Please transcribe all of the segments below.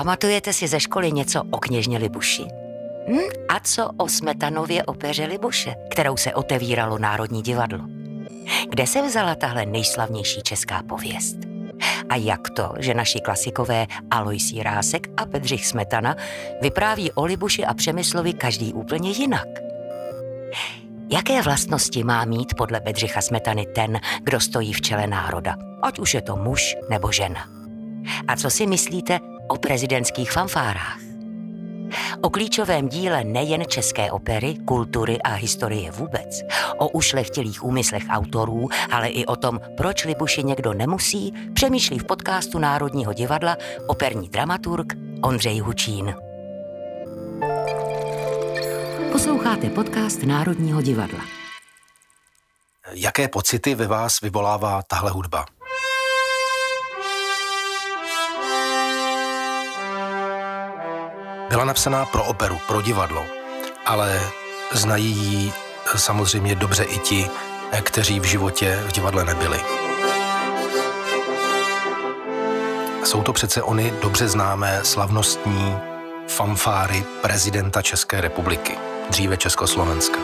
Pamatujete si ze školy něco o kněžně Libuši? Hm? A co o Smetanově opeře Libuše, kterou se otevíralo Národní divadlo? Kde se vzala tahle nejslavnější česká pověst? A jak to, že naši klasikové Aloisí Rásek a Bedřich Smetana vypráví o Libuši a Přemyslovi každý úplně jinak? Jaké vlastnosti má mít podle Bedřicha Smetany ten, kdo stojí v čele národa, ať už je to muž nebo žena? A co si myslíte o prezidentských fanfárách? O klíčovém díle nejen české opery, kultury a historie vůbec, o ušlechtilých úmyslech autorů, ale i o tom, proč Libuši někdo nemusí, přemýšlí v podcastu Národního divadla operní dramaturg Ondřej Hučín. Posloucháte podcast Národního divadla. Jaké pocity ve vás vyvolává tahle hudba? Byla napsaná pro operu, pro divadlo, ale znají ji samozřejmě dobře i ti, kteří v životě v divadle nebyli. Jsou to přece oni dobře známé slavnostní fanfáry prezidenta České republiky, dříve Československa.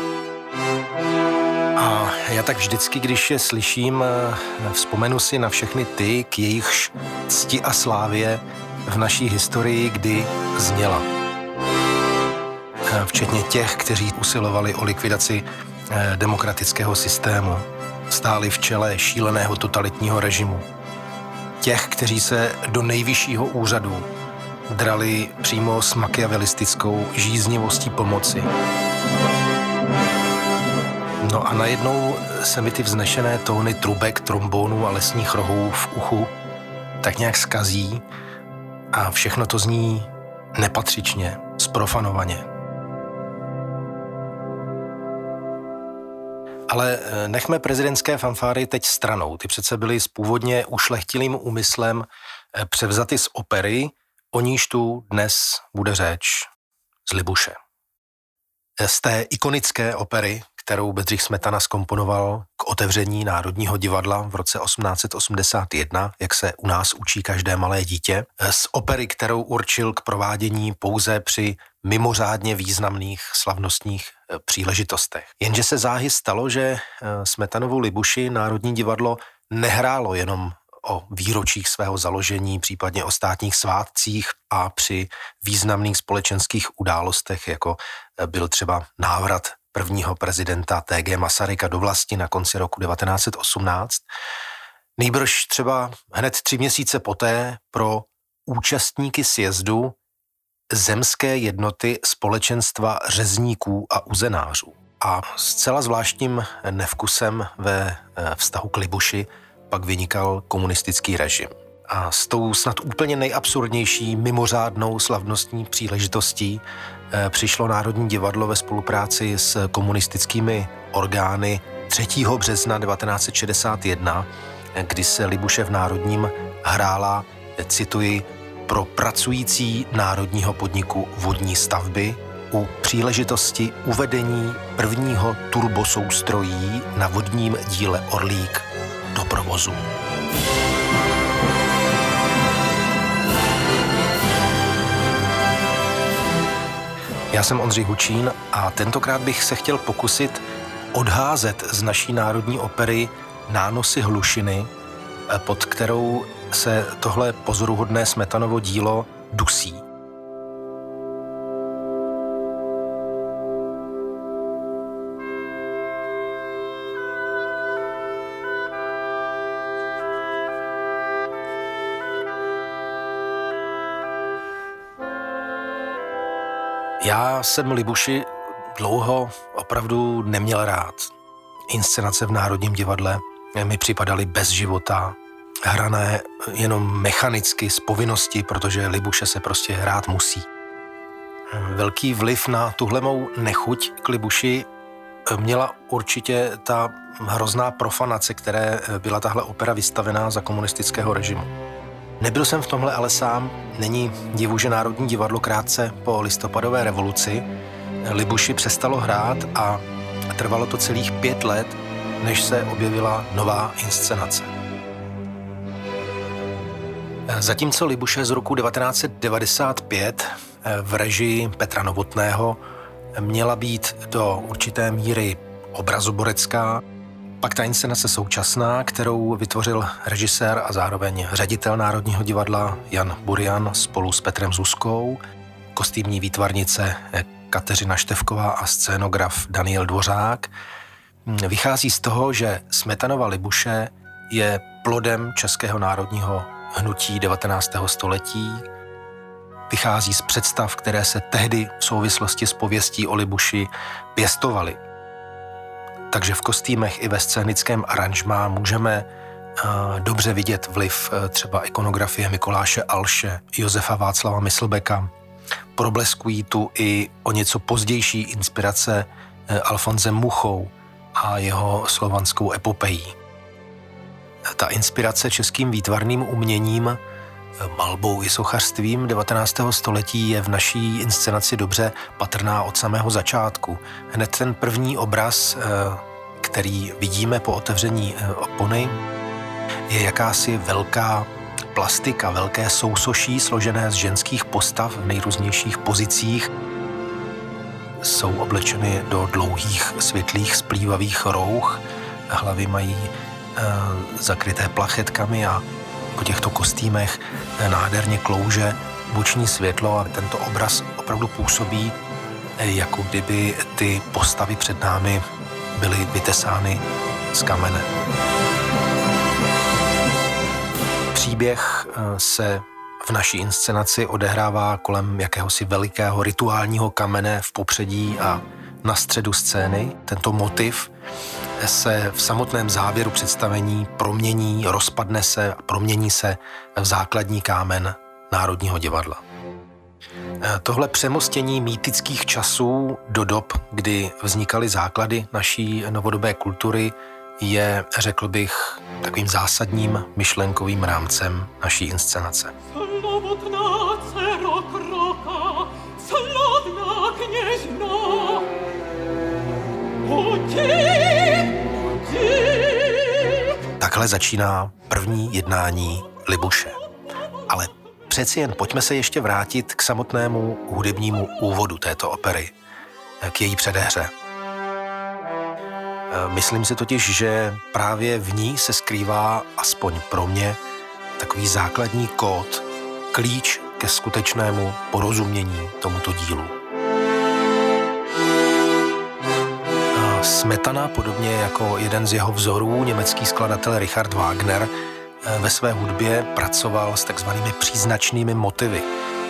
A já tak vždycky, když je slyším, vzpomenu si na všechny ty, k jejichž cti a slávě v naší historii kdy zněla včetně těch, kteří usilovali o likvidaci eh, demokratického systému, stáli v čele šíleného totalitního režimu. Těch, kteří se do nejvyššího úřadu drali přímo s makiavelistickou žíznivostí pomoci. No a najednou se mi ty vznešené tóny trubek, trombónů a lesních rohů v uchu tak nějak skazí a všechno to zní nepatřičně, sprofanovaně. Ale eh, nechme prezidentské fanfáry teď stranou. Ty přece byly s původně ušlechtilým úmyslem eh, převzaty z opery, o níž tu dnes bude řeč z Libuše. Eh, z té ikonické opery, kterou Bedřich Smetana skomponoval k otevření Národního divadla v roce 1881, jak se u nás učí každé malé dítě, z opery, kterou určil k provádění pouze při mimořádně významných slavnostních e, příležitostech. Jenže se záhy stalo, že e, Smetanovu Libuši Národní divadlo nehrálo jenom o výročích svého založení, případně o státních svátcích a při významných společenských událostech, jako e, byl třeba návrat prvního prezidenta TG Masaryka do vlasti na konci roku 1918. Nejbrž třeba hned tři měsíce poté pro účastníky sjezdu zemské jednoty společenstva řezníků a uzenářů. A zcela zvláštním nevkusem ve eh, vztahu k Libuši pak vynikal komunistický režim. A s tou snad úplně nejabsurdnější mimořádnou slavnostní příležitostí eh, přišlo Národní divadlo ve spolupráci s komunistickými orgány 3. března 1961, kdy se Libuše v Národním hrála, cituji, pro pracující národního podniku vodní stavby u příležitosti uvedení prvního turbosoustrojí na vodním díle Orlík do provozu. Já jsem Ondřej Hučín a tentokrát bych se chtěl pokusit odházet z naší národní opery nánosy hlušiny, pod kterou se tohle pozoruhodné Smetanovo dílo dusí. Já jsem Libuši dlouho opravdu neměl rád. Inscenace v Národním divadle mi připadaly bez života, hrané jenom mechanicky z povinnosti, protože Libuše se prostě hrát musí. Velký vliv na tuhle mou nechuť k Libuši měla určitě ta hrozná profanace, které byla tahle opera vystavená za komunistického režimu. Nebyl jsem v tomhle ale sám. Není divu, že Národní divadlo krátce po listopadové revoluci Libuši přestalo hrát a trvalo to celých pět let, než se objevila nová inscenace. Zatímco Libuše z roku 1995 v režii Petra Novotného měla být do určité míry obrazoborecká, pak ta inscenace současná, kterou vytvořil režisér a zároveň ředitel Národního divadla Jan Burian spolu s Petrem Zuskou, kostýmní výtvarnice Kateřina Števková a scénograf Daniel Dvořák, vychází z toho, že Smetanova Libuše je plodem Českého národního hnutí 19. století, vychází z představ, které se tehdy v souvislosti s pověstí o Libuši pěstovaly. Takže v kostýmech i ve scénickém aranžmá můžeme uh, dobře vidět vliv uh, třeba ikonografie Mikoláše Alše, Josefa Václava Myslbeka. Probleskují tu i o něco pozdější inspirace uh, Alfonzem Muchou a jeho slovanskou epopejí. Ta inspirace českým výtvarným uměním malbou i sochařstvím 19. století je v naší inscenaci dobře patrná od samého začátku. Hned ten první obraz, eh, který vidíme po otevření eh, opony, je jakási velká plastika, velké sousoší složené z ženských postav v nejrůznějších pozicích. Jsou oblečeny do dlouhých, světlých, splývavých rouch, hlavy mají zakryté plachetkami a po těchto kostýmech nádherně klouže boční světlo a tento obraz opravdu působí, jako kdyby ty postavy před námi byly vytesány z kamene. Příběh eh, se v naší inscenaci odehrává kolem jakéhosi velikého rituálního kamene v popředí a na středu scény. Tento motiv se v samotném závěru představení promění, rozpadne se a promění se v základní kámen Národního divadla. E, tohle přemostění mýtických časů do dob, kdy vznikaly základy naší novodobé kultury, je, řekl bych, takovým zásadním myšlenkovým rámcem naší inscenace. Slavná kněžna, Takhle začíná první jednání Libuše. Ale přeci jen pojďme se ještě vrátit k samotnému hudebnímu úvodu této opery, k její předehře. Myslím si totiž, že právě v ní se skrývá, aspoň pro mě, takový základní kód, klíč ke skutečnému porozumění tomuto dílu. Smetana, podobně jako jeden z jeho vzorů, německý skladatel Richard Wagner, eh, ve své hudbě pracoval s takzvanými příznačnými motivy,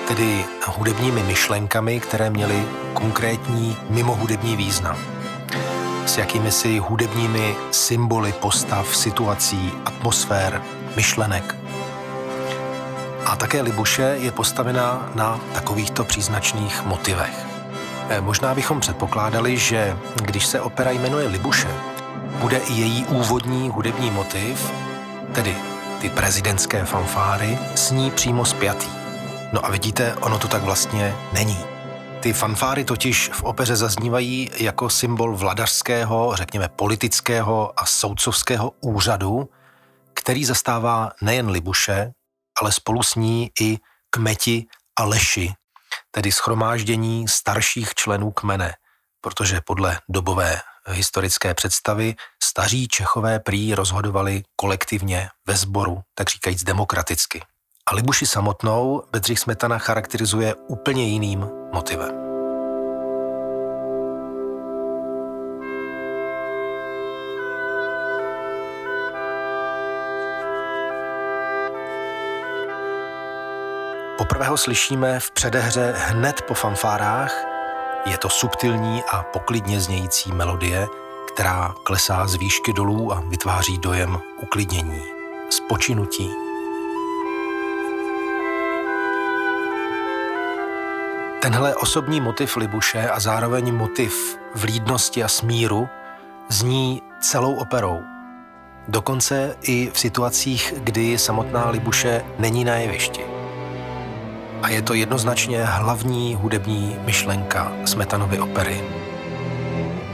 tedy hudebními myšlenkami, které měly konkrétní mimohudební význam. S jakými si hudebními symboly postav, situací, atmosfér, myšlenek. A také Libuše je postavena na takovýchto příznačných motivech. Eh, možná bychom předpokládali, že když se opera jmenuje Libuše, bude i její úvodní hudební motiv, tedy ty prezidentské fanfáry, s ní přímo spjatý. No a vidíte, ono to tak vlastně není. Ty fanfáry totiž v opeře zaznívají jako symbol vladařského, řekněme politického a soudcovského úřadu, který zastává nejen Libuše, ale spolu s ní i kmeti a leši, tedy schromáždění starších členů kmene, protože podle dobové historické představy staří Čechové prý rozhodovali kolektivně ve sboru, tak říkajíc demokraticky. A Libuši samotnou Bedřich Smetana charakterizuje úplně jiným motivem. Poprvé ho slyšíme v předehře hned po fanfárách. Je to subtilní a poklidně znějící melodie, která klesá z výšky dolů a vytváří dojem uklidnění, spočinutí. Tenhle osobní motiv Libuše a zároveň motiv vlídnosti a smíru zní celou operou. Dokonce i v situacích, kdy samotná Libuše není na jevišti a je to jednoznačně hlavní hudební myšlenka Smetanovy opery.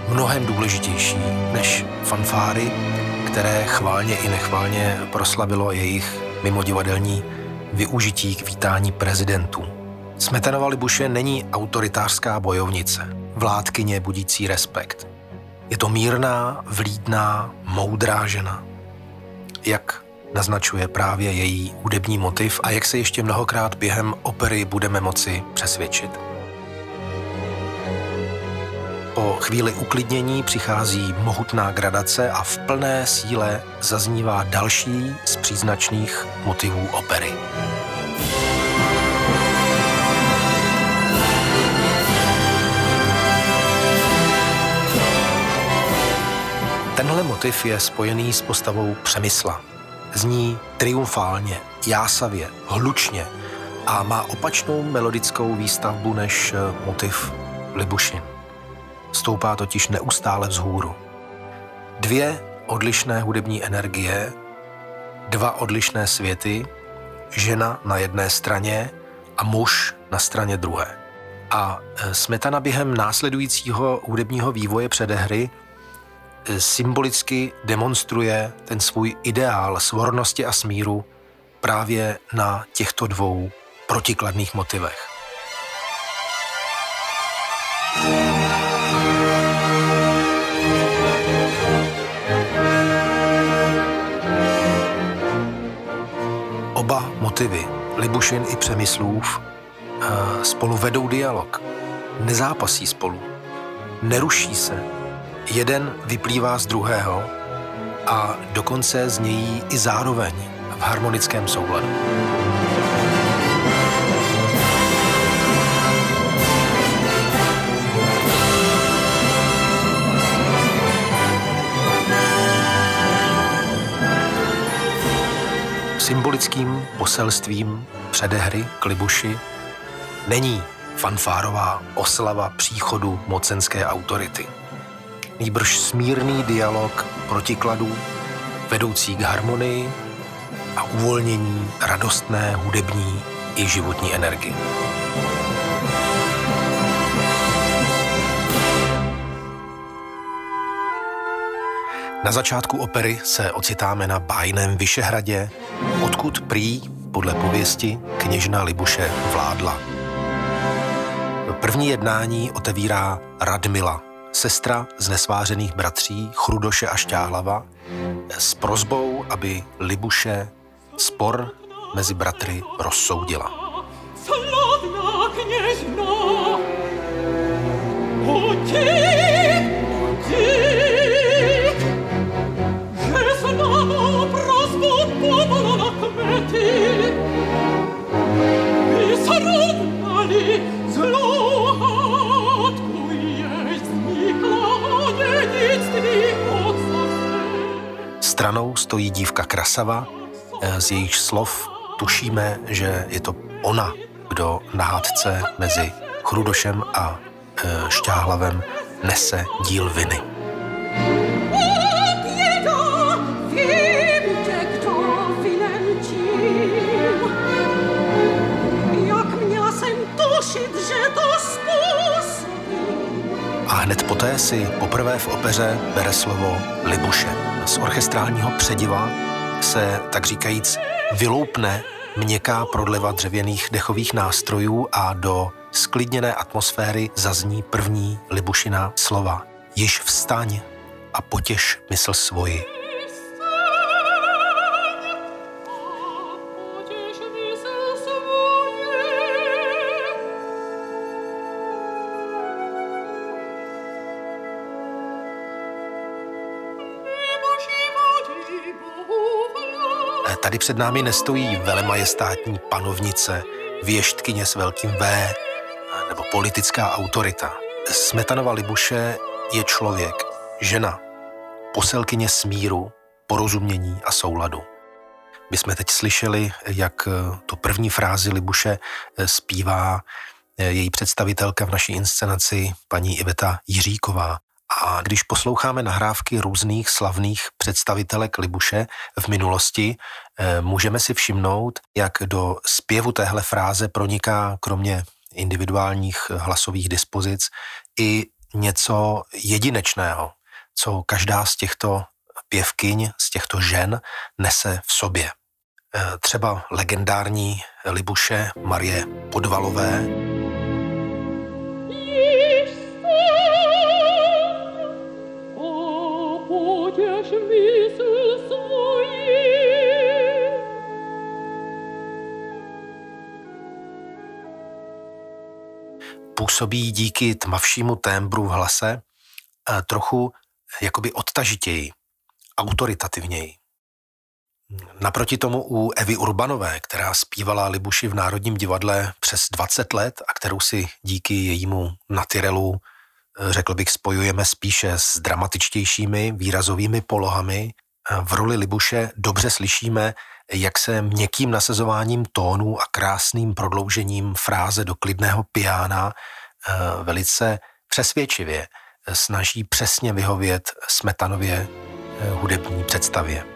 Mnohem důležitější než fanfáry, které chválně i nechválně proslavilo jejich mimodivadelní využití k vítání prezidentů. Smetanova Libuše není autoritářská bojovnice, vládkyně budící respekt. Je to mírná, vlídná, moudrá žena. Jak naznačuje právě její hudební motiv a jak se ještě mnohokrát během opery budeme moci přesvědčit. Po chvíli uklidnění přichází mohutná gradace a v plné síle zaznívá další z příznačných motivů opery. Tenhle motiv je spojený s postavou Přemysla. Zní triumfálně, jásavě, hlučně a má opačnou melodickou výstavbu než eh, motiv Libušin. Stoupá totiž neustále vzhůru. Dvě odlišné hudební energie, dva odlišné světy, žena na jedné straně a muž na straně druhé. A eh, Smetana během následujícího hudebního vývoje předehry Eh, symbolicky demonstruje ten svůj ideál svornosti a smíru právě na těchto dvou protikladných motivech. Oba motivy, Libušin i Přemyslův, eh, spolu vedou dialog. Nezápasí spolu. Neruší se, Jeden vyplývá z druhého a dokonce znějí i zároveň v harmonickém souladu. Symbolickým poselstvím předehry k Libuši není fanfárová oslava příchodu mocenské autority – nýbrž smírný dialog protikladů, vedoucí k harmonii a uvolnění radostné hudební i životní energie. Na začátku opery se ocitáme na bájném Vyšehradě, odkud prý, podle pověsti, kněžna Libuše vládla. První jednání otevírá Radmila, sestra z nesvářených bratří Chrudoše a Šťáhlava s prozbou, aby Libuše spor mezi bratry rozsoudila. Slavná kněžna, stranou stojí dívka Krasava, eh, z jejich slov tušíme, že je to ona, kdo na hádce mezi Chrudošem a eh, Šťáhlavem nese díl viny. Hned poté si poprvé v opeře bere slovo Libuše z orchestrálního přediva se, tak říkajíc, vyloupne měkká prodleva dřevěných dechových nástrojů a do sklidněné atmosféry zazní první Libušina slova. Již vstaň a potěš mysl svoji. Tady před námi nestojí velemajestátní panovnice, věštkyně s velkým V nebo politická autorita. Smetanova Libuše je člověk, žena, poselkyně smíru, porozumění a souladu. My jsme teď slyšeli, jak tu první frázi Libuše zpívá její představitelka v naší inscenaci, paní Iveta Jiříková. A když posloucháme nahrávky různých slavných představitelek Libuše v minulosti, eh, můžeme si všimnout, jak do zpěvu téhle fráze proniká kromě individuálních hlasových dispozic i něco jedinečného, co každá z těchto pěvkyň, z těchto žen nese v sobě. Eh, třeba legendární Libuše Marie Podvalové. Působí díky tmavšímu témbru v hlase eh, trochu jakoby odtažitěji, autoritativněji. Naproti tomu u Evy Urbanové, která zpívala Libuši v Národním divadle přes 20 let a kterou si díky jejímu natyrelu, eh, řekl bych, spojujeme spíše s dramatičtějšími výrazovými polohami. Eh, v roli Libuše dobře slyšíme, jak se měkkým nasazováním tónů a krásným prodloužením fráze do klidného piána eh, velice přesvědčivě snaží přesně vyhovět Smetanově hudební představě.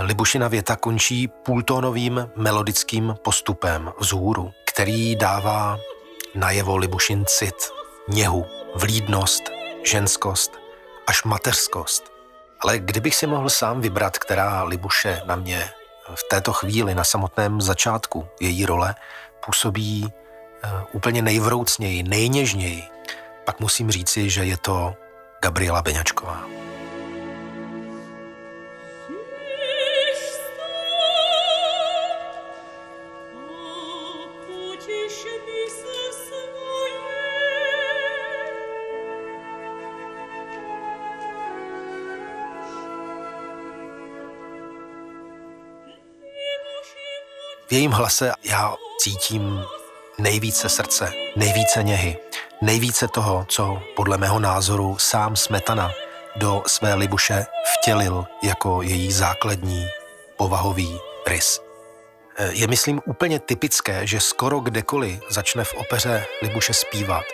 Libušina věta končí půltónovým melodickým postupem vzhůru, který dává najevo Libušin cit, něhu, vlídnost, ženskost, až mateřskost. Ale kdybych si mohl sám vybrat, která Libuše na mě v této chvíli, na samotném začátku její role, působí uh, úplně nejvroucněji, nejněžněji, pak musím říci, že je to Gabriela Beňačková. V jejím hlase já cítím nejvíce srdce, nejvíce něhy, nejvíce toho, co podle mého názoru sám Smetana do své Libuše vtělil jako její základní povahový rys. Je myslím úplně typické, že skoro kdekoliv začne v opeře Libuše zpívat,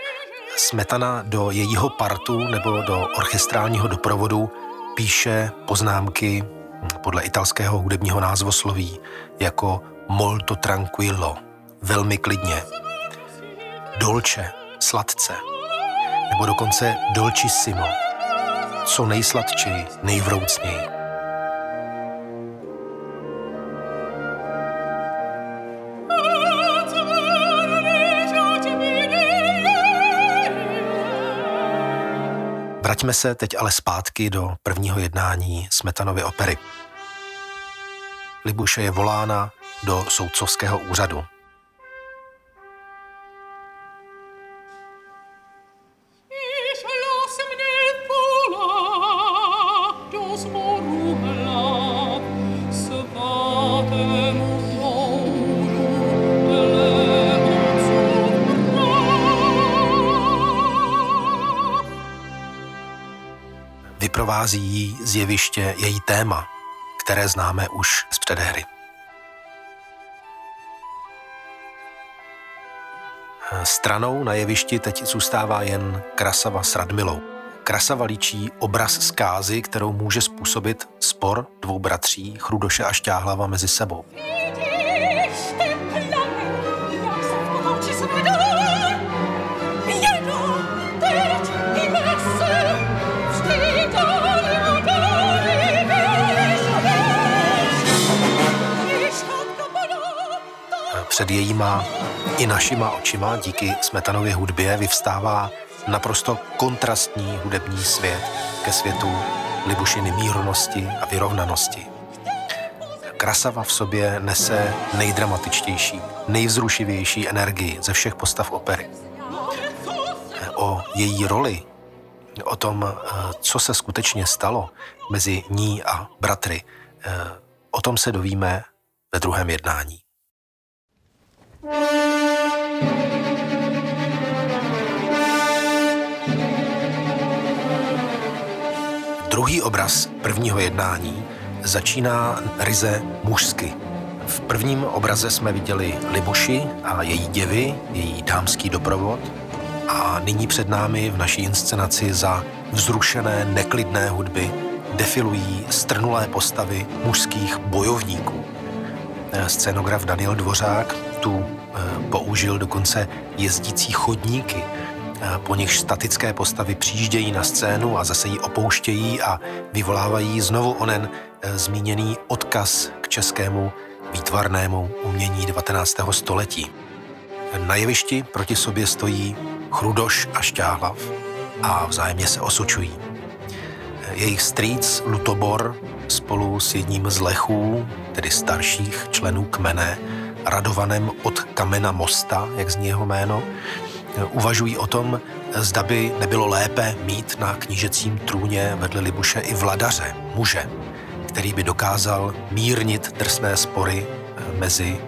Smetana do jejího partu nebo do orchestrálního doprovodu píše poznámky podle italského hudebního názvosloví jako molto tranquillo, velmi klidně, dolce, sladce, nebo dokonce dolcissimo, co nejsladčej, nejvroucněji. Vraťme se teď ale zpátky do prvního jednání Smetanovy opery. Libuše je volána do soudcovského úřadu. Vyprovází jí z jeviště její téma, které známe už z předehry. Stranou na jevišti teď zůstává jen Krasava s Radmilou. Krasava líčí obraz zkázy, kterou může způsobit spor dvou bratří, Chrudoše a Šťáhlava mezi sebou. Před jejíma i našima očima díky Smetanově hudbě vyvstává naprosto kontrastní hudební svět ke světu Libušiny mírnosti a vyrovnanosti. Krasava v sobě nese nejdramatičtější, nejvzrušivější energii ze všech postav opery. O její roli, o tom, co se skutečně stalo mezi ní a bratry, o tom se dovíme ve druhém jednání. Druhý obraz prvního jednání začíná ryze mužsky. V prvním obraze jsme viděli Libuši a její děvy, její dámský doprovod a nyní před námi v naší inscenaci za vzrušené, neklidné hudby defilují strnulé postavy mužských bojovníků. Scénograf Daniel Dvořák Spartů použil dokonce jezdící chodníky, po nichž statické postavy přijíždějí na scénu a zase ji opouštějí a vyvolávají znovu onen zmíněný odkaz k českému výtvarnému umění 19. století. Na jevišti proti sobě stojí Chrudoš a Šťáhlav a vzájemně se osočují. Jejich strýc Lutobor spolu s jedním z lechů, tedy starších členů kmene, Radovanem od kamena Mosta, jak zní jeho jméno, uvažují o tom, zda by nebylo lépe mít na knížecím trůně vedle Libuše i vladaře, muže, který by dokázal mírnit drsné spory mezi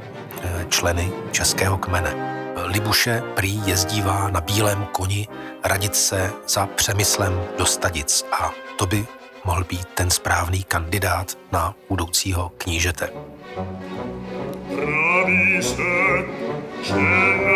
eh, členy českého kmene. Libuše prý jezdívá na bílém koni radit se za přemyslem do Stadic a to by mohl být ten správný kandidát na budoucího knížete. Praví se, že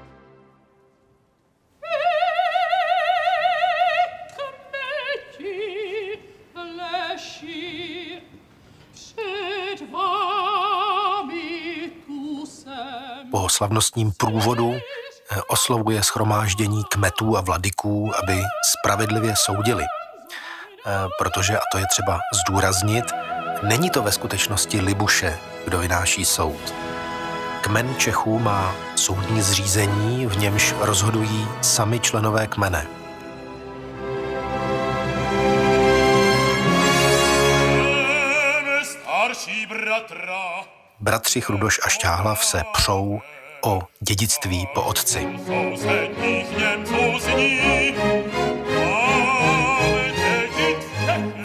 slavnostním průvodu eh, oslovuje schromáždění kmetů a vladyků, aby spravedlivě soudili. Eh, protože, a to je třeba zdůraznit, není to ve skutečnosti Libuše, kdo vynáší soud Kmen Čechů má soudní zřízení, v němž rozhodují sami členové kmene. Bratři Chrudoš a Šťáhlav se přou o dědictví po otci.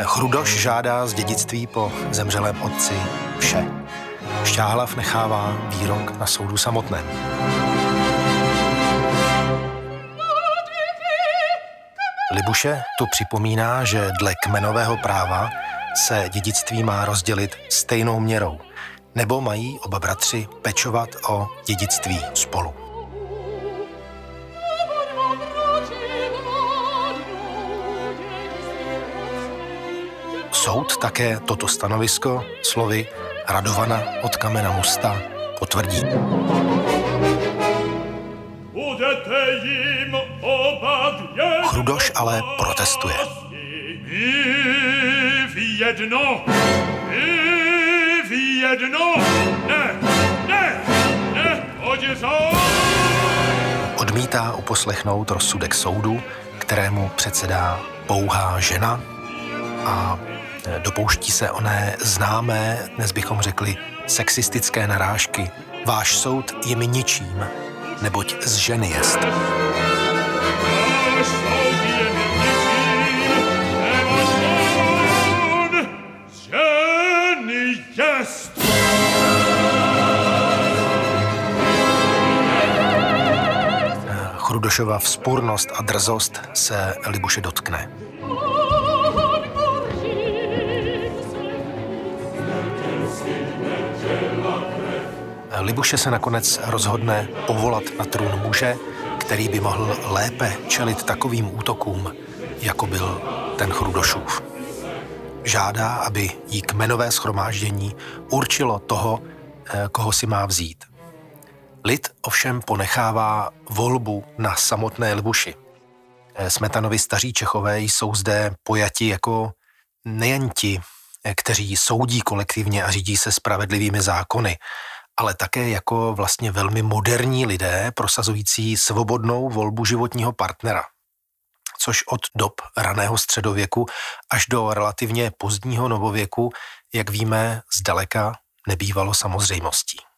Chrudoš žádá z dědictví po zemřelém otci vše. Šťáhlav nechává výrok na soudu samotném. Libuše tu připomíná, že dle kmenového práva se dědictví má rozdělit stejnou měrou, nebo mají oba bratři pečovat o dědictví spolu. Soud také toto stanovisko slovy Radovana od kamena Mosta potvrdí. Chrudoš ale protestuje. jedno, jedno, ne, ne, ne, Odmítá uposlechnout rozsudek soudu, kterému předsedá pouhá žena a Dopouští se oné známé, dnes bychom řekli, sexistické narážky. Váš soud je mi ničím, neboť z ženy jest. Chrudošova vzpůrnost a drzost se Libuše dotkne. Libuše se nakonec rozhodne povolat na trůn muže, který by mohl lépe čelit takovým útokům, jako byl ten Chrudošův. Žádá, aby jí kmenové schromáždění určilo toho, eh, koho si má vzít. Lid ovšem ponechává volbu na samotné Libuši. Eh, Smetanovi staří Čechové jsou zde pojati jako nejen ti, eh, kteří soudí kolektivně a řídí se spravedlivými zákony, ale také jako vlastně velmi moderní lidé prosazující svobodnou volbu životního partnera. Což od dob raného středověku až do relativně pozdního novověku, jak víme, zdaleka nebývalo samozřejmostí.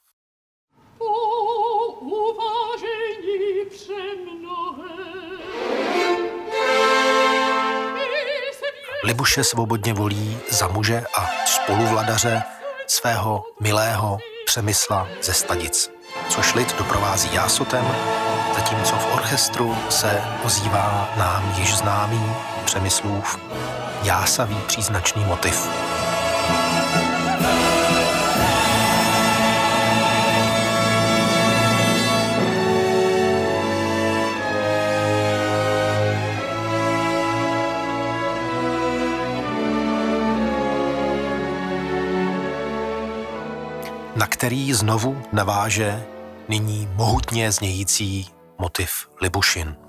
Libuše svobodně volí za muže a spoluvladaře svého milého Přemysla ze Stadic. což lid doprovází jásotem, zatímco v orchestru se ozývá nám již známý Přemyslův jásavý příznačný motiv. Na který znovu naváže nyní mohutně znějící motiv Libušin.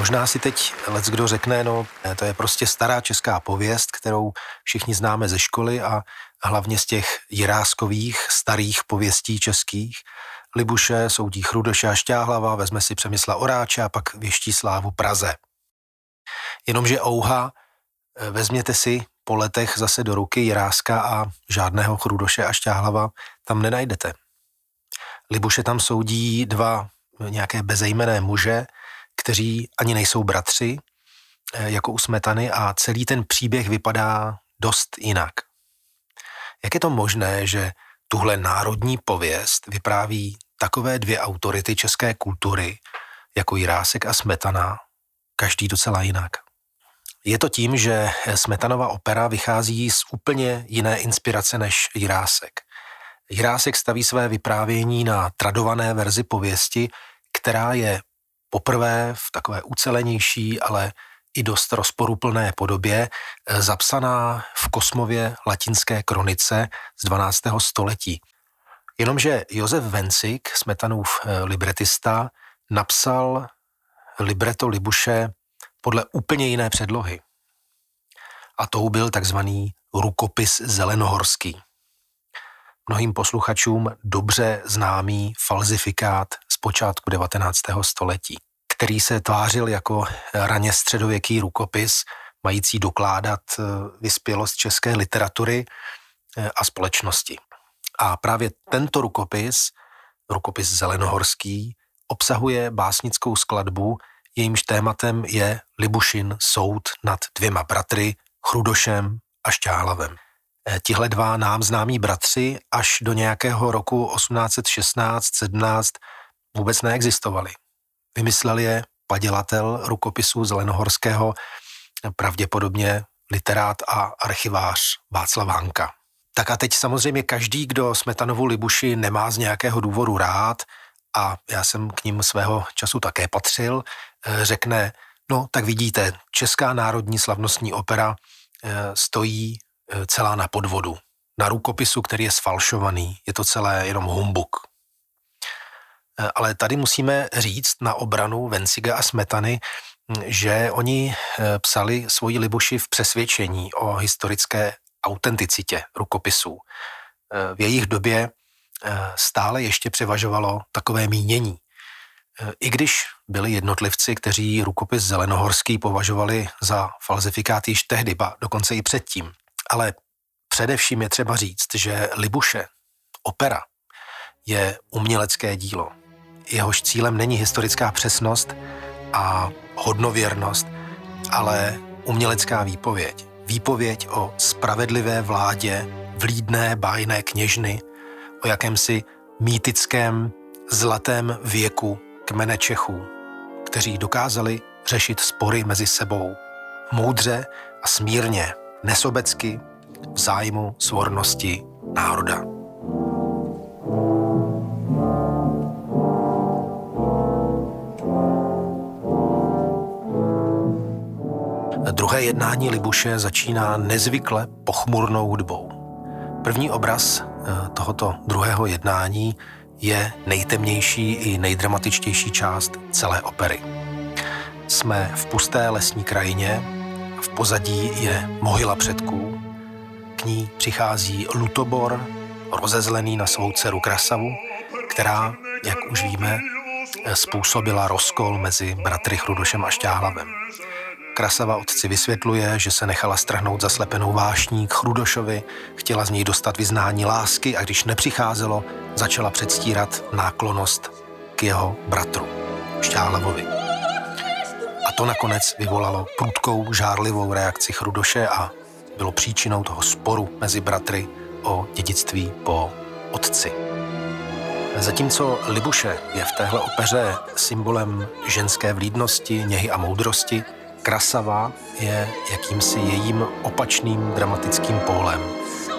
Možná si teď lec kdo řekne, no to je prostě stará česká pověst, kterou všichni známe ze školy a hlavně z těch jiráskových starých pověstí českých. Libuše soudí Chrudoše a Šťáhlava, vezme si Přemysla Oráče a pak věští slávu Praze. Jenomže ouha, vezměte si po letech zase do ruky Jiráska a žádného Chrudoše a Šťáhlava tam nenajdete. Libuše tam soudí dva nějaké bezejmené muže, kteří ani nejsou bratři, eh, jako u Smetany a celý ten příběh vypadá dost jinak. Jak je to možné, že tuhle národní pověst vypráví takové dvě autority české kultury, jako Jirásek a Smetana, každý docela jinak? Je to tím, že Smetanova opera vychází z úplně jiné inspirace než Jirásek. Jirásek staví své vyprávění na tradované verzi pověsti, která je poprvé v takové ucelenější, ale i dost rozporuplné podobě, eh, zapsaná v Kosmově latinské kronice z 12. století. Jenomže Josef Vencik, Smetanův eh, libretista, napsal libreto Libuše podle úplně jiné předlohy. A tou byl takzvaný rukopis zelenohorský. Mnohým posluchačům dobře známý falzifikát počátku 19. století, který se tvářil jako raně středověký rukopis, mající dokládat eh, vyspělost české literatury eh, a společnosti. A právě tento rukopis, rukopis zelenohorský, obsahuje básnickou skladbu, jejímž tématem je Libušin soud nad dvěma bratry, Chrudošem a Šťáhlavem. Eh, tihle dva nám známí bratři až do nějakého roku 1816-17 vůbec neexistovaly. Vymyslel je padělatel rukopisu Zelenohorského, pravděpodobně literát a archivář Václav Hanka. Tak a teď samozřejmě každý, kdo Smetanovu Libuši nemá z nějakého důvodu rád, a já jsem k ním svého času také patřil, eh, řekne, no tak vidíte, Česká národní slavnostní opera eh, stojí eh, celá na podvodu. Na rukopisu, který je sfalšovaný, je to celé jenom humbuk. Eh, ale tady musíme říct na obranu Venciga a Smetany, hm, že oni eh, psali svoji Libuši v přesvědčení o historické autenticitě rukopisů. Eh, v jejich době stále ještě převažovalo takové mínění. I když byli jednotlivci, kteří rukopis Zelenohorský považovali za falzifikát již tehdy, ba dokonce i předtím. Ale především je třeba říct, že Libuše, opera, je umělecké dílo jehož cílem není historická přesnost a hodnověrnost, ale umělecká výpověď. Výpověď o spravedlivé vládě vlídné bájné kněžny, o jakémsi mýtickém zlatém věku kmene Čechů, kteří dokázali řešit spory mezi sebou moudře a smírně, nesobecky, v zájmu svornosti národa. Druhé jednání Libuše začíná nezvykle pochmurnou hudbou. První obraz eh, tohoto druhého jednání je nejtemnější i nejdramatičtější část celé opery. Jsme v pusté lesní krajině, v pozadí je mohyla předků, k ní přichází Lutobor, rozezlený na svou dceru Krasavu, která, jak už víme, způsobila rozkol mezi bratry Chrudošem a Šťáhlavem. Krasava otci vysvětluje, že se nechala strhnout zaslepenou vášní k Chrudošovi, chtěla z něj dostat vyznání lásky a když nepřicházelo, začala předstírat náklonost k jeho bratru, Šťáhlavovi. A to nakonec vyvolalo prudkou, žárlivou reakci Chrudoše a bylo příčinou toho sporu mezi bratry o dědictví po otci. Zatímco Libuše je v téhle opeře symbolem ženské vlídnosti, něhy a moudrosti, Krasava je jakýmsi jejím opačným dramatickým pólem,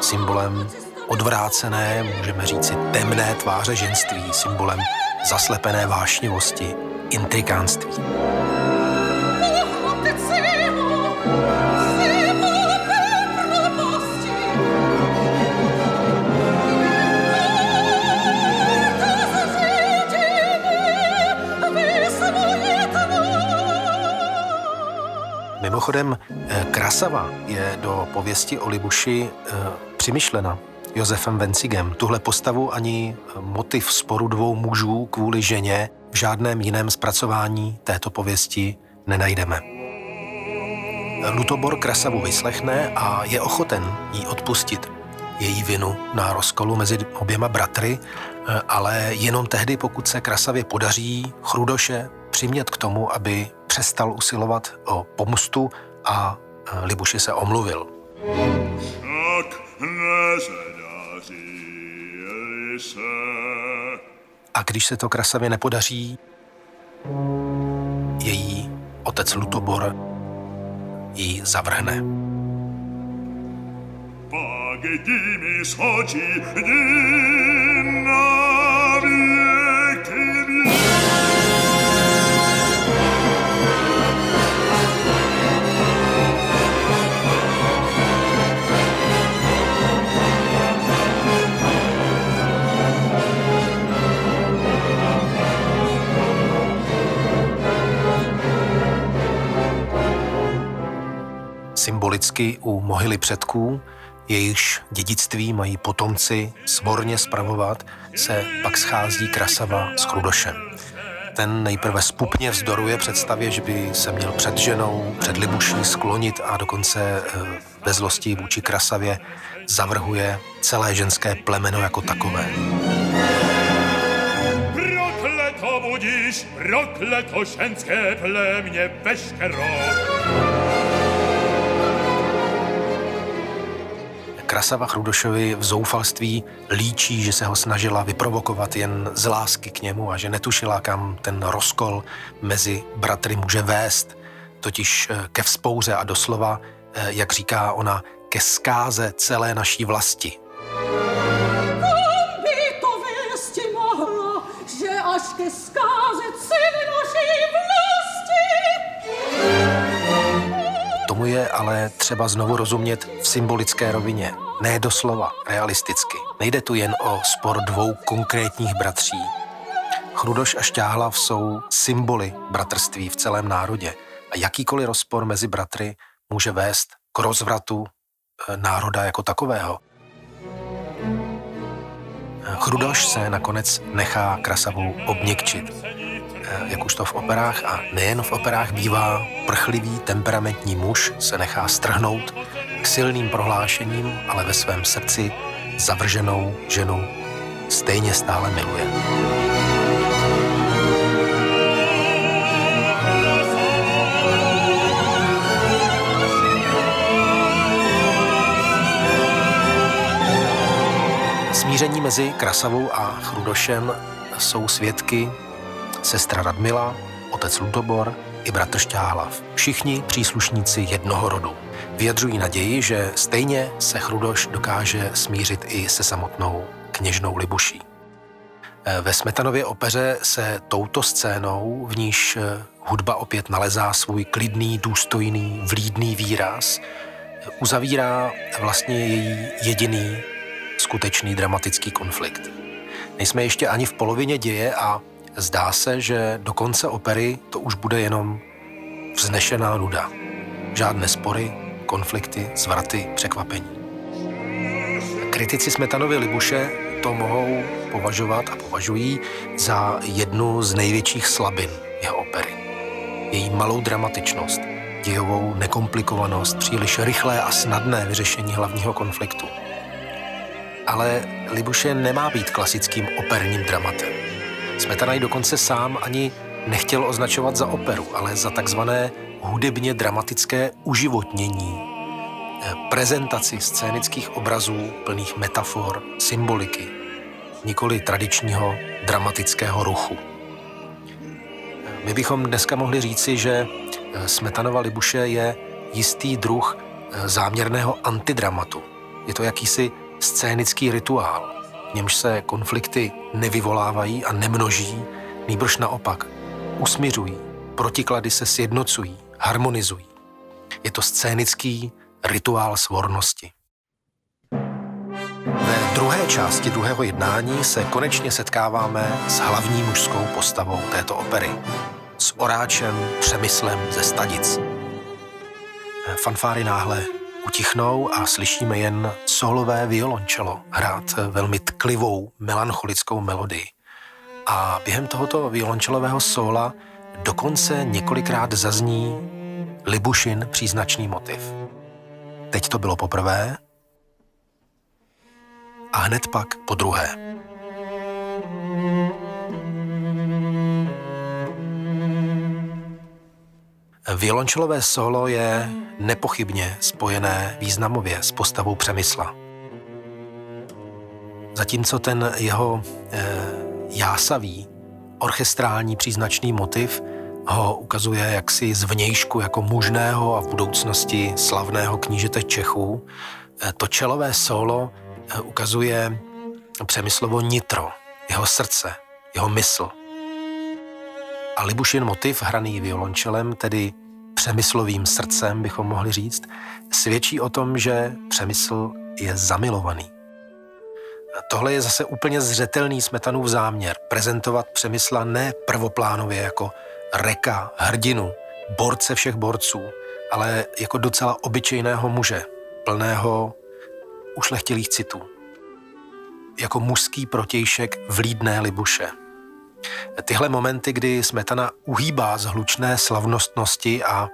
symbolem odvrácené, můžeme říci temné tváře ženství, symbolem zaslepené vášnivosti, intrikánství. Mimochodem, eh, Krasava je do pověsti o Libuši eh, přimyšlena Josefem Vencigem. Tuhle postavu ani eh, motiv sporu dvou mužů kvůli ženě v žádném jiném zpracování této pověsti nenajdeme. Lutobor Krasavu vyslechne a je ochoten jí odpustit její vinu na rozkolu mezi oběma bratry, ale jenom tehdy, pokud se Krasavě podaří Chrudoše přimět k tomu, aby přestal usilovat o pomstu a e, Libuši se omluvil. A když se to Krasavě nepodaří, její otec Lutobor ji zavrhne. Pak mi schodí symbolicky u mohyly předků, jejichž dědictví mají potomci svorně spravovat, se pak schází Krasava s Chrudošem. Ten nejprve spupně vzdoruje představě, že by se měl před ženou, před Libuší sklonit a dokonce ve eh, zlosti vůči Krasavě zavrhuje celé ženské plemeno jako takové. Prokleto budíš, prokleto ženské plemně veškerou. Krasava Chrudošovi v zoufalství líčí, že se ho snažila vyprovokovat jen z lásky k němu a že netušila, kam ten rozkol mezi bratry může vést, totiž eh, ke vzpouře a doslova, eh, jak říká ona, ke zkáze celé naší vlasti. Ale třeba znovu rozumět v symbolické rovině, ne doslova, realisticky. Nejde tu jen o spor dvou konkrétních bratří. Chrudoš a Šťáhlav jsou symboly bratrství v celém národě a jakýkoliv rozpor mezi bratry může vést k rozvratu eh, národa jako takového. Chrudoš se nakonec nechá Krasavou obněkčit jak už to v operách a nejen v operách bývá, prchlivý, temperamentní muž se nechá strhnout k silným prohlášením, ale ve svém srdci zavrženou ženu stejně stále miluje. Smíření mezi Krasavou a Chrudošem jsou svědky sestra Radmila, otec Ludobor i bratr Šťáhlav. Všichni příslušníci jednoho rodu. Vyjadřují naději, že stejně se Chrudoš dokáže smířit i se samotnou kněžnou Libuší. Eh, ve Smetanově opeře se touto scénou, v níž eh, hudba opět nalezá svůj klidný, důstojný, vlídný výraz, uzavírá vlastně její jediný skutečný dramatický konflikt. Nejsme ještě ani v polovině děje a Zdá se, že do konce opery to už bude jenom vznešená nuda. Žádné spory, konflikty, zvraty, překvapení. Kritici Smetanovy Libuše to mohou považovat a považují za jednu z největších slabin jeho opery. Její malou dramatičnost, dějovou nekomplikovanost, příliš rychlé a snadné vyřešení hlavního konfliktu. Ale Libuše nemá být klasickým operním dramatem. Smetana ji dokonce sám ani nechtěl označovat za operu, ale za takzvané hudebně dramatické uživotnění, eh, prezentaci scénických obrazů plných metafor, symboliky, nikoli tradičního dramatického ruchu. My bychom dneska mohli říci, že eh, Smetanova Libuše je jistý druh eh, záměrného antidramatu. Je to jakýsi scénický rituál, v němž se konflikty nevyvolávají a nemnoží, nýbrž naopak usmiřují, protiklady se sjednocují, harmonizují. Je to scénický rituál svornosti. Ve druhé části druhého jednání se konečně setkáváme s hlavní mužskou postavou této opery, s oráčem Přemyslem ze Stadic. Fanfáry náhle utichnou a slyšíme jen solové violončelo hrát velmi tklivou, melancholickou melodii. A během tohoto violončelového sola dokonce několikrát zazní Libušin příznačný motiv. Teď to bylo poprvé a hned pak po druhé. Violončelové solo je nepochybně spojené významově s postavou Přemysla. Zatímco ten jeho e, jásavý, orchestrální příznačný motiv ho ukazuje jaksi zvnějšku jako mužného a v budoucnosti slavného knížete Čechů, e, to čelové solo e, ukazuje Přemyslovo nitro, jeho srdce, jeho mysl. A Libušin motiv hraný violončelem, tedy přemyslovým srdcem, bychom mohli říct, svědčí o tom, že přemysl je zamilovaný. Tohle je zase úplně zřetelný smetanův záměr prezentovat Přemysla ne prvoplánově jako reka, hrdinu, borce všech borců, ale jako docela obyčejného muže, plného ušlechtilých citů. Jako mužský protějšek vlídné libuše – Tyhle momenty, kdy Smetana uhýbá z hlučné slavnostnosti a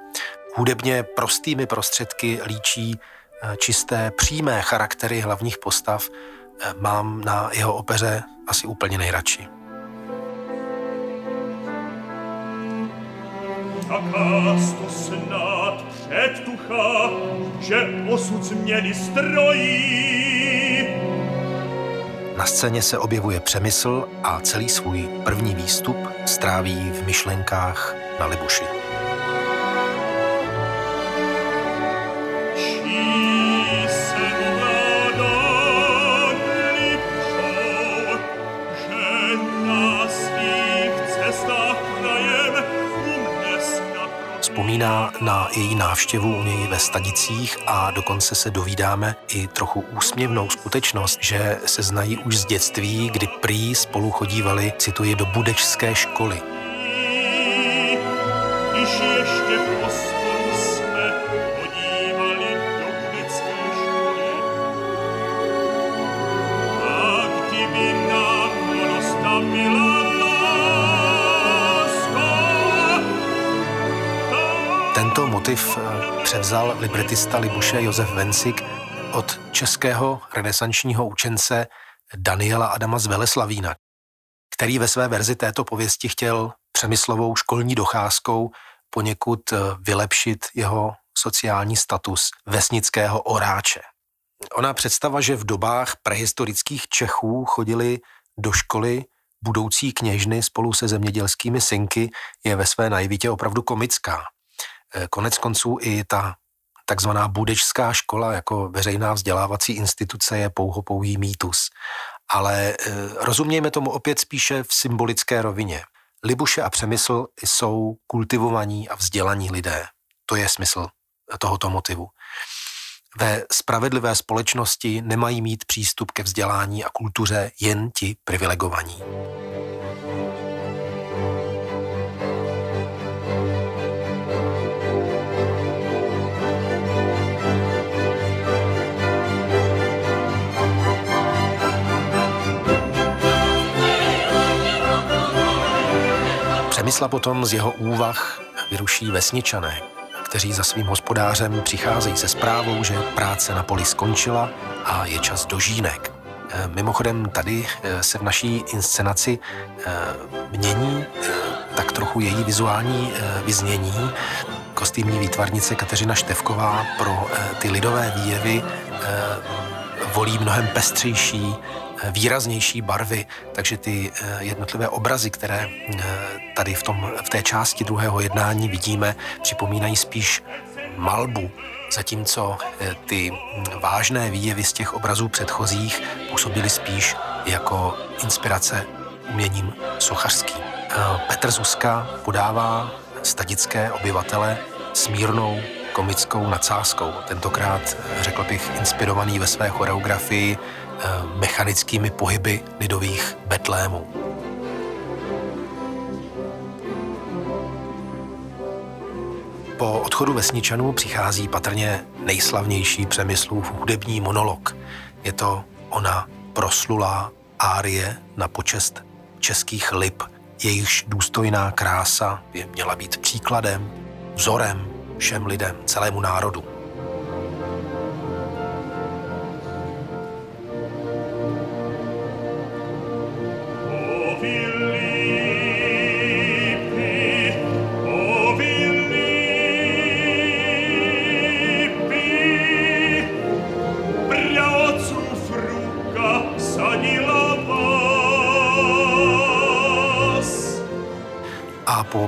hudebně prostými prostředky líčí eh, čisté přímé charaktery hlavních postav, eh, mám na jeho opeře asi úplně nejradši. Taká to snad předtucha, že osud změny strojí, na scéně se objevuje Přemysl a celý svůj první výstup stráví v myšlenkách na Libuši. Vzpomíná na její návštěvu u něj ve Stadicích a dokonce se dovídáme i trochu úsměvnou skutečnost, že se znají už z dětství, kdy prý spolu chodívali, cituji, do budečské školy. Motiv eh, převzal libretista Libuše Josef Vensik od českého renesančního učence Daniela Adama z Veleslavína, který ve své verzi této pověsti chtěl přemyslovou školní docházkou poněkud eh, vylepšit jeho sociální status vesnického oráče. Ona představa, že v dobách prehistorických Čechů chodili do školy budoucí kněžny spolu se zemědělskými synky, je ve své najvítě opravdu komická. Eh, konec konců i ta takzvaná budečská škola jako veřejná vzdělávací instituce je pouhopouhý mýtus. Ale e, rozumějme tomu opět spíše v symbolické rovině. Libuše a Přemysl jsou kultivovaní a vzdělaní lidé. To je smysl tohoto motivu. Ve spravedlivé společnosti nemají mít přístup ke vzdělání a kultuře jen ti privilegovaní. Přemysla potom z jeho úvah vyruší vesničané, kteří za svým hospodářem přicházejí se zprávou, že práce na poli skončila a je čas do žínek. Eh, mimochodem tady eh, se v naší inscenaci eh, mění tak trochu její vizuální vyznění. Kostýmní výtvarnice Kateřina Števková pro ty lidové výjevy volí mnohem pestřejší, výraznější barvy, takže ty jednotlivé obrazy, které tady v, tom, v té části druhého jednání vidíme, připomínají spíš malbu, zatímco eh, ty vážné výjevy z těch obrazů předchozích působily spíš jako inspirace uměním sochařským. Eh, Petr Zuzka podává stadické obyvatele smírnou komickou nadsázkou. Tentokrát, eh, řekl bych, inspirovaný ve své choreografii mechanickými pohyby lidových betlémů. Po odchodu vesničanů přichází patrně nejslavnější přemyslův hudební monolog. Je to ona proslulá árie na počest českých lip, jejichž důstojná krása by měla být příkladem, vzorem všem lidem, celému národu.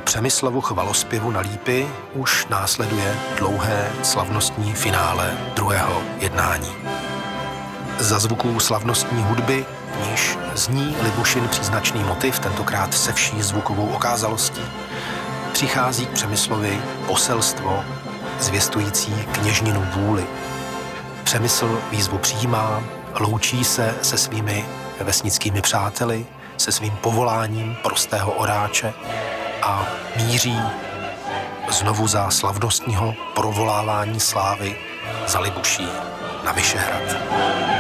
Přemyslovu chvalospěvu na Lípy už následuje dlouhé slavnostní finále druhého jednání. Za zvuků slavnostní hudby, níž zní Libušin příznačný motiv, tentokrát se vší zvukovou okázalostí, přichází k Přemyslovi poselstvo zvěstující kněžninu vůli. Přemysl výzvu přijímá, loučí se se svými vesnickými přáteli, se svým povoláním prostého oráče a míří znovu za slavnostního provolávání slávy za Libuší na Vyšehrad.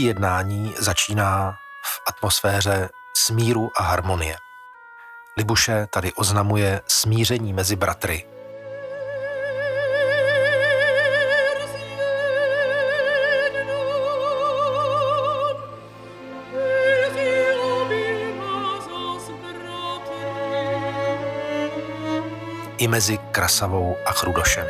Třetí jednání začíná v atmosféře smíru a harmonie. Libuše tady oznamuje smíření mezi bratry. I mezi Krasavou a Chrudošem.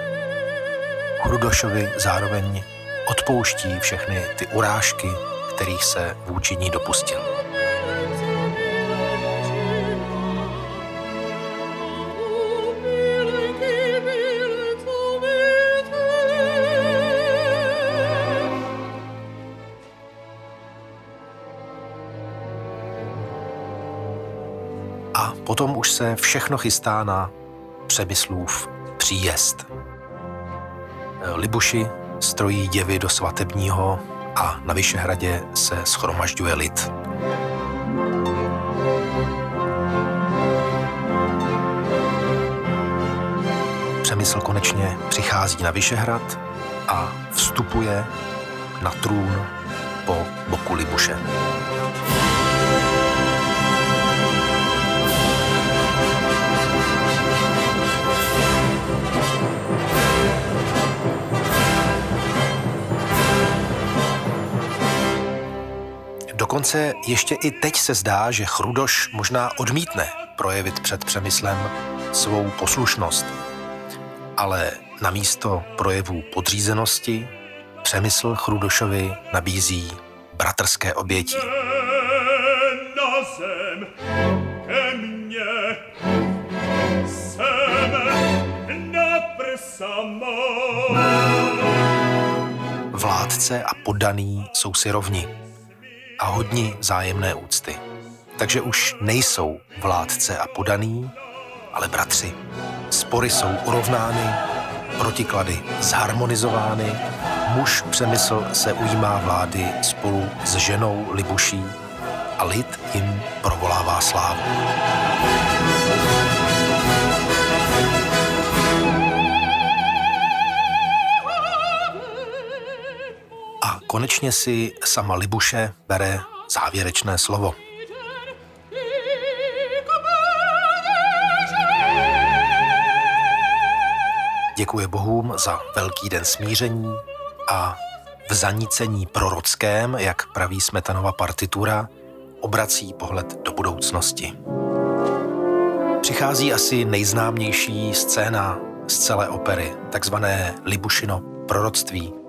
Chrudošovi zároveň odpouští všechny ty urážky, kterých se vůči ní dopustil. A potom už se všechno chystá na Přemyslův příjezd. Libuši strojí děvy do svatebního a na Vyšehradě se schromažďuje lid. Přemysl konečně přichází na Vyšehrad a vstupuje na trůn po boku Libuše. Dokonce ještě i teď se zdá, že Chrudoš možná odmítne projevit před přemyslem svou poslušnost. Ale na místo projevů podřízenosti Přemysl Chrudošovi nabízí bratrské oběti. Na zem, ke mně, sem, na prsa Vládce a podaný jsou si rovni a hodní zájemné úcty. Takže už nejsou vládce a podaný, ale bratři. Spory jsou urovnány, protiklady zharmonizovány, muž Přemysl se ujímá vlády spolu s ženou Libuší a lid jim provolává slávu. Konečně si sama Libuše bere závěrečné slovo. Děkuje Bohům za velký den smíření a v zanícení prorockém, jak praví Smetanova partitura, obrací pohled do budoucnosti. Přichází asi nejznámější scéna z celé opery, takzvané Libušino proroctví.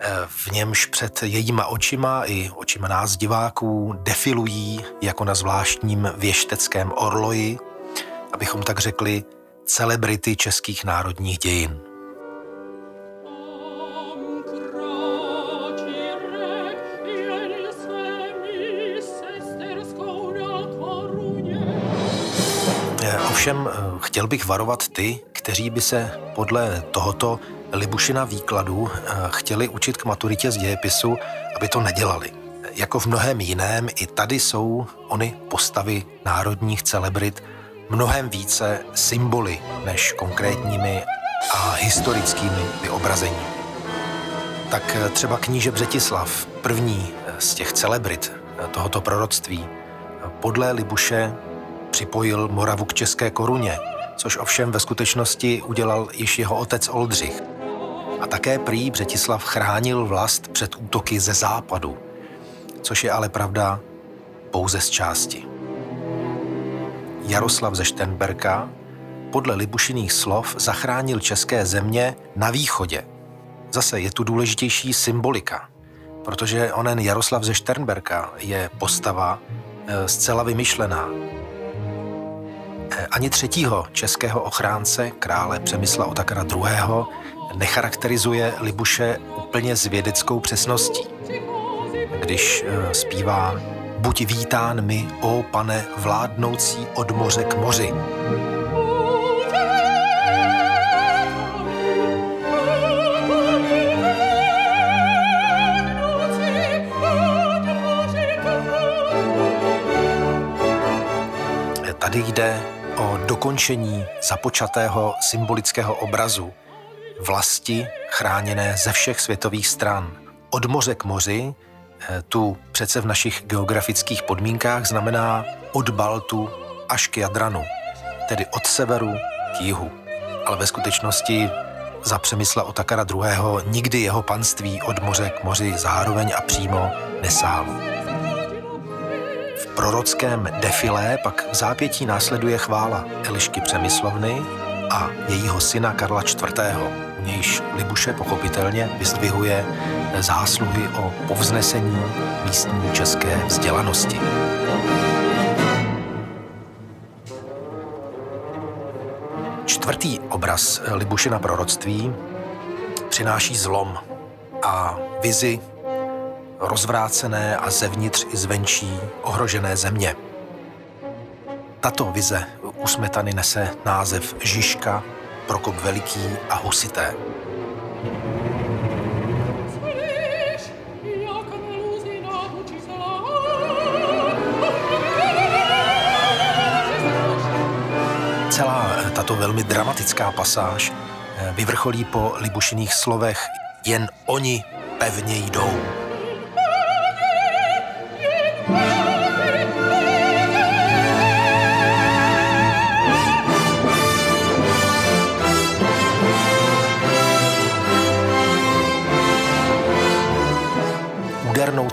E, v němž před jejíma očima i očima nás diváků defilují jako na zvláštním věšteckém orloji, abychom tak řekli, celebrity českých národních dějin. Ovšem eh, chtěl bych varovat ty, kteří by se podle tohoto Libušina výkladu eh, chtěli učit k maturitě z dějepisu, aby to nedělali. Jako v mnohem jiném, i tady jsou ony postavy národních celebrit mnohem více symboly než konkrétními a historickými vyobrazeními. Tak eh, třeba kníže Břetislav, první z těch celebrit tohoto proroctví, podle Libuše připojil Moravu k české koruně, což ovšem ve skutečnosti udělal již jeho otec Oldřich. A také prý Břetislav chránil vlast před útoky ze západu, což je ale pravda pouze z části. Jaroslav ze Štenberka podle Libušiných slov zachránil české země na východě. Zase je tu důležitější symbolika, protože onen Jaroslav ze Šternberka je postava e, zcela vymyšlená, ani třetího českého ochránce, krále Přemysla Otakara II., necharakterizuje Libuše úplně s vědeckou přesností. Když eh, zpívá Buď vítán mi, o pane, vládnoucí od moře k moři. Tady jde o dokončení započatého symbolického obrazu vlasti chráněné ze všech světových stran. Od moře k moři, eh, tu přece v našich geografických podmínkách znamená od Baltu až k Jadranu, tedy od severu k jihu. Ale ve skutečnosti za Přemysla Otakara II. nikdy jeho panství od moře k moři zároveň a přímo nesálo prorockém defilé pak v zápětí následuje chvála Elišky Přemyslovny a jejího syna Karla IV. U nějž Libuše pochopitelně vyzdvihuje zásluhy o povznesení místní české vzdělanosti. Čtvrtý obraz Libušina proroctví přináší zlom a vizi rozvrácené a zevnitř i zvenčí ohrožené země. Tato vize u Smetany nese název Žižka, Prokop Veliký a Husité. Celá tato velmi dramatická pasáž eh, vyvrcholí po Libušiných slovech jen oni pevně jdou. údernou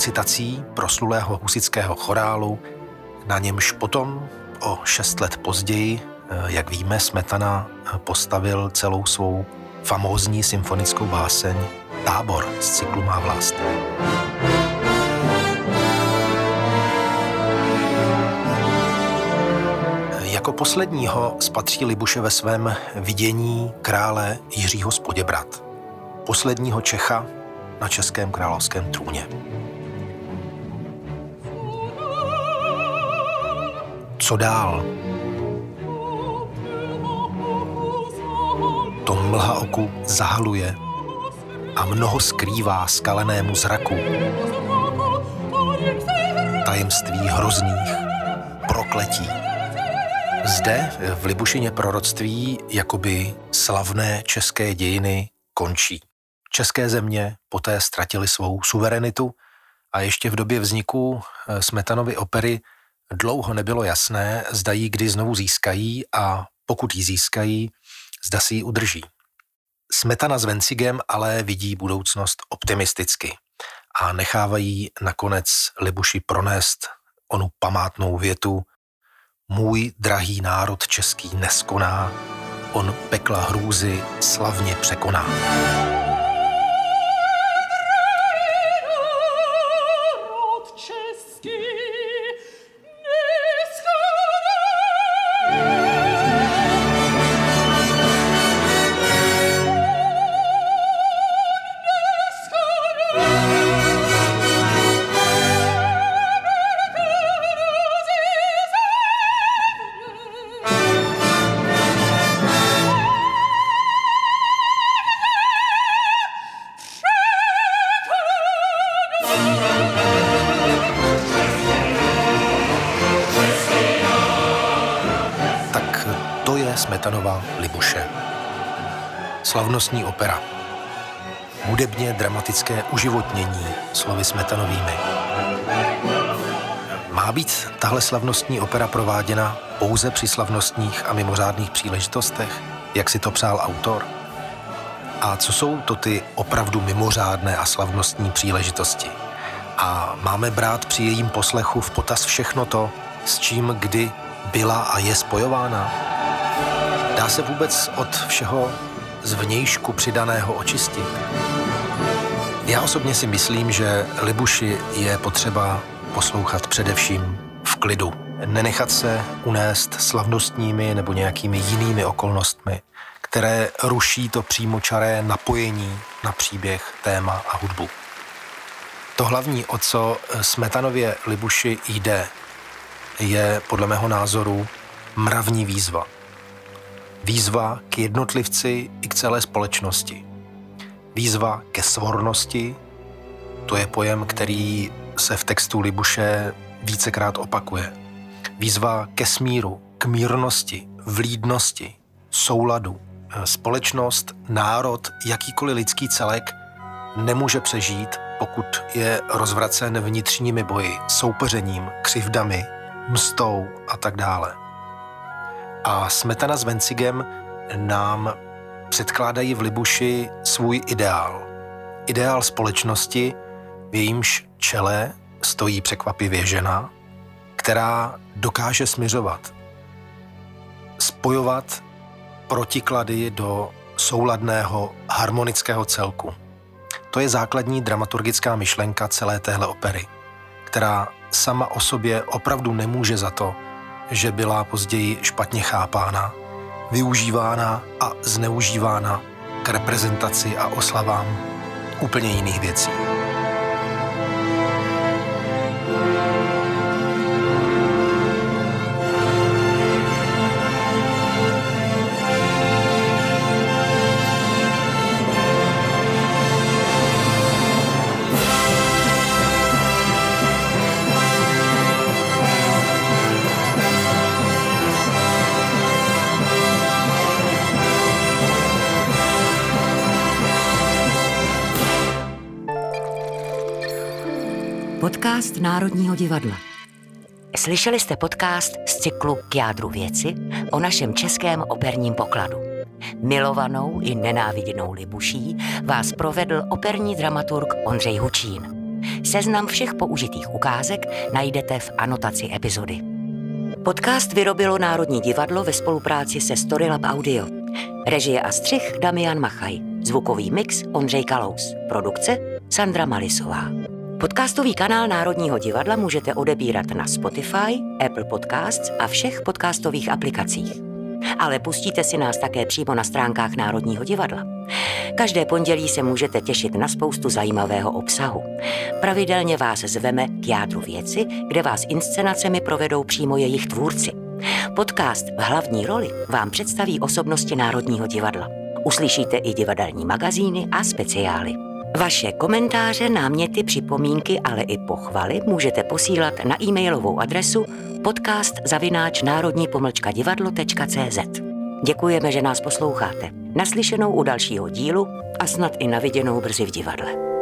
citací proslulého husického chorálu, na němž potom o šest let později, eh, jak víme, Smetana postavil celou svou famózní symfonickou báseň Tábor z cyklu Má vlast. Jako posledního spatří Libuše ve svém vidění krále Jiřího z Poděbrat, posledního Čecha na českém královském trůně. Co dál? To mlha oku zahaluje a mnoho skrývá skalenému zraku. Tajemství hrozných prokletí. Zde v Libušině proroctví jakoby slavné české dějiny končí. České země poté ztratily svou suverenitu a ještě v době vzniku eh, Smetanovy opery dlouho nebylo jasné, zda ji kdy znovu získají a pokud ji získají, zda si ji udrží. Smetana s Vencigem ale vidí budoucnost optimisticky a nechávají nakonec Libuši pronést onu památnou větu Můj drahý národ český neskoná, on pekla hrůzy slavně překoná. Slavnostní opera. Hudebně dramatické uživotnění slovy Smetanovými. Má být tahle slavnostní opera prováděna pouze při slavnostních a mimořádných příležitostech, jak si to přál autor? A co jsou to ty opravdu mimořádné a slavnostní příležitosti? A máme brát při jejím poslechu v potaz všechno to, s čím kdy byla a je spojována? Dá se vůbec od všeho zvnějšku přidaného očistit? Já osobně si myslím, že Libuši je potřeba poslouchat především v klidu. Nenechat se unést slavnostními nebo nějakými jinými okolnostmi, které ruší to přímočaré napojení na příběh, téma a hudbu. To hlavní, o co Smetanově Libuši jde, je podle mého názoru mravní výzva – Výzva k jednotlivci i k celé společnosti. Výzva ke svornosti, to je pojem, který se v textu Libuše vícekrát opakuje. Výzva ke smíru, k mírnosti, vlídnosti, souladu. Společnost, národ, jakýkoliv lidský celek nemůže přežít, pokud je rozvracen vnitřními boji, soupeřením, křivdami, mstou a tak dále a Smetana s Vencigem nám předkládají v Libuši svůj ideál. Ideál společnosti, v jejímž čele stojí překvapivě žena, která dokáže směřovat, spojovat protiklady do souladného harmonického celku. To je základní dramaturgická myšlenka celé téhle opery, která sama o sobě opravdu nemůže za to, že byla později špatně chápána, využívána a zneužívána k reprezentaci a oslavám úplně jiných věcí. Národního divadla. Slyšeli jste podcast z cyklu K jádru věci o našem českém operním pokladu. Milovanou i nenáviděnou Libuší vás provedl operní dramaturg Ondřej Hučín. Seznam všech použitých ukázek najdete v anotaci epizody. Podcast vyrobilo Národní divadlo ve spolupráci se Storylab Audio. Režie a střih Damian Machaj. Zvukový mix Ondřej Kalous. Produkce Sandra Malisová. Podcastový kanál Národního divadla můžete odebírat na Spotify, Apple Podcasts a všech podcastových aplikacích. Ale pustíte si nás také přímo na stránkách Národního divadla. Každé pondělí se můžete těšit na spoustu zajímavého obsahu. Pravidelně vás zveme k jádru věci, kde vás inscenacemi provedou přímo jejich tvůrci. Podcast v hlavní roli vám představí osobnosti Národního divadla. Uslyšíte i divadelní magazíny a speciály. Vaše komentáře, náměty, připomínky, ale i pochvaly můžete posílat na e-mailovou adresu podcast zavináč národní divadlo.cz. Děkujeme, že nás posloucháte. Naslyšenou u dalšího dílu a snad i na viděnou brzy v divadle.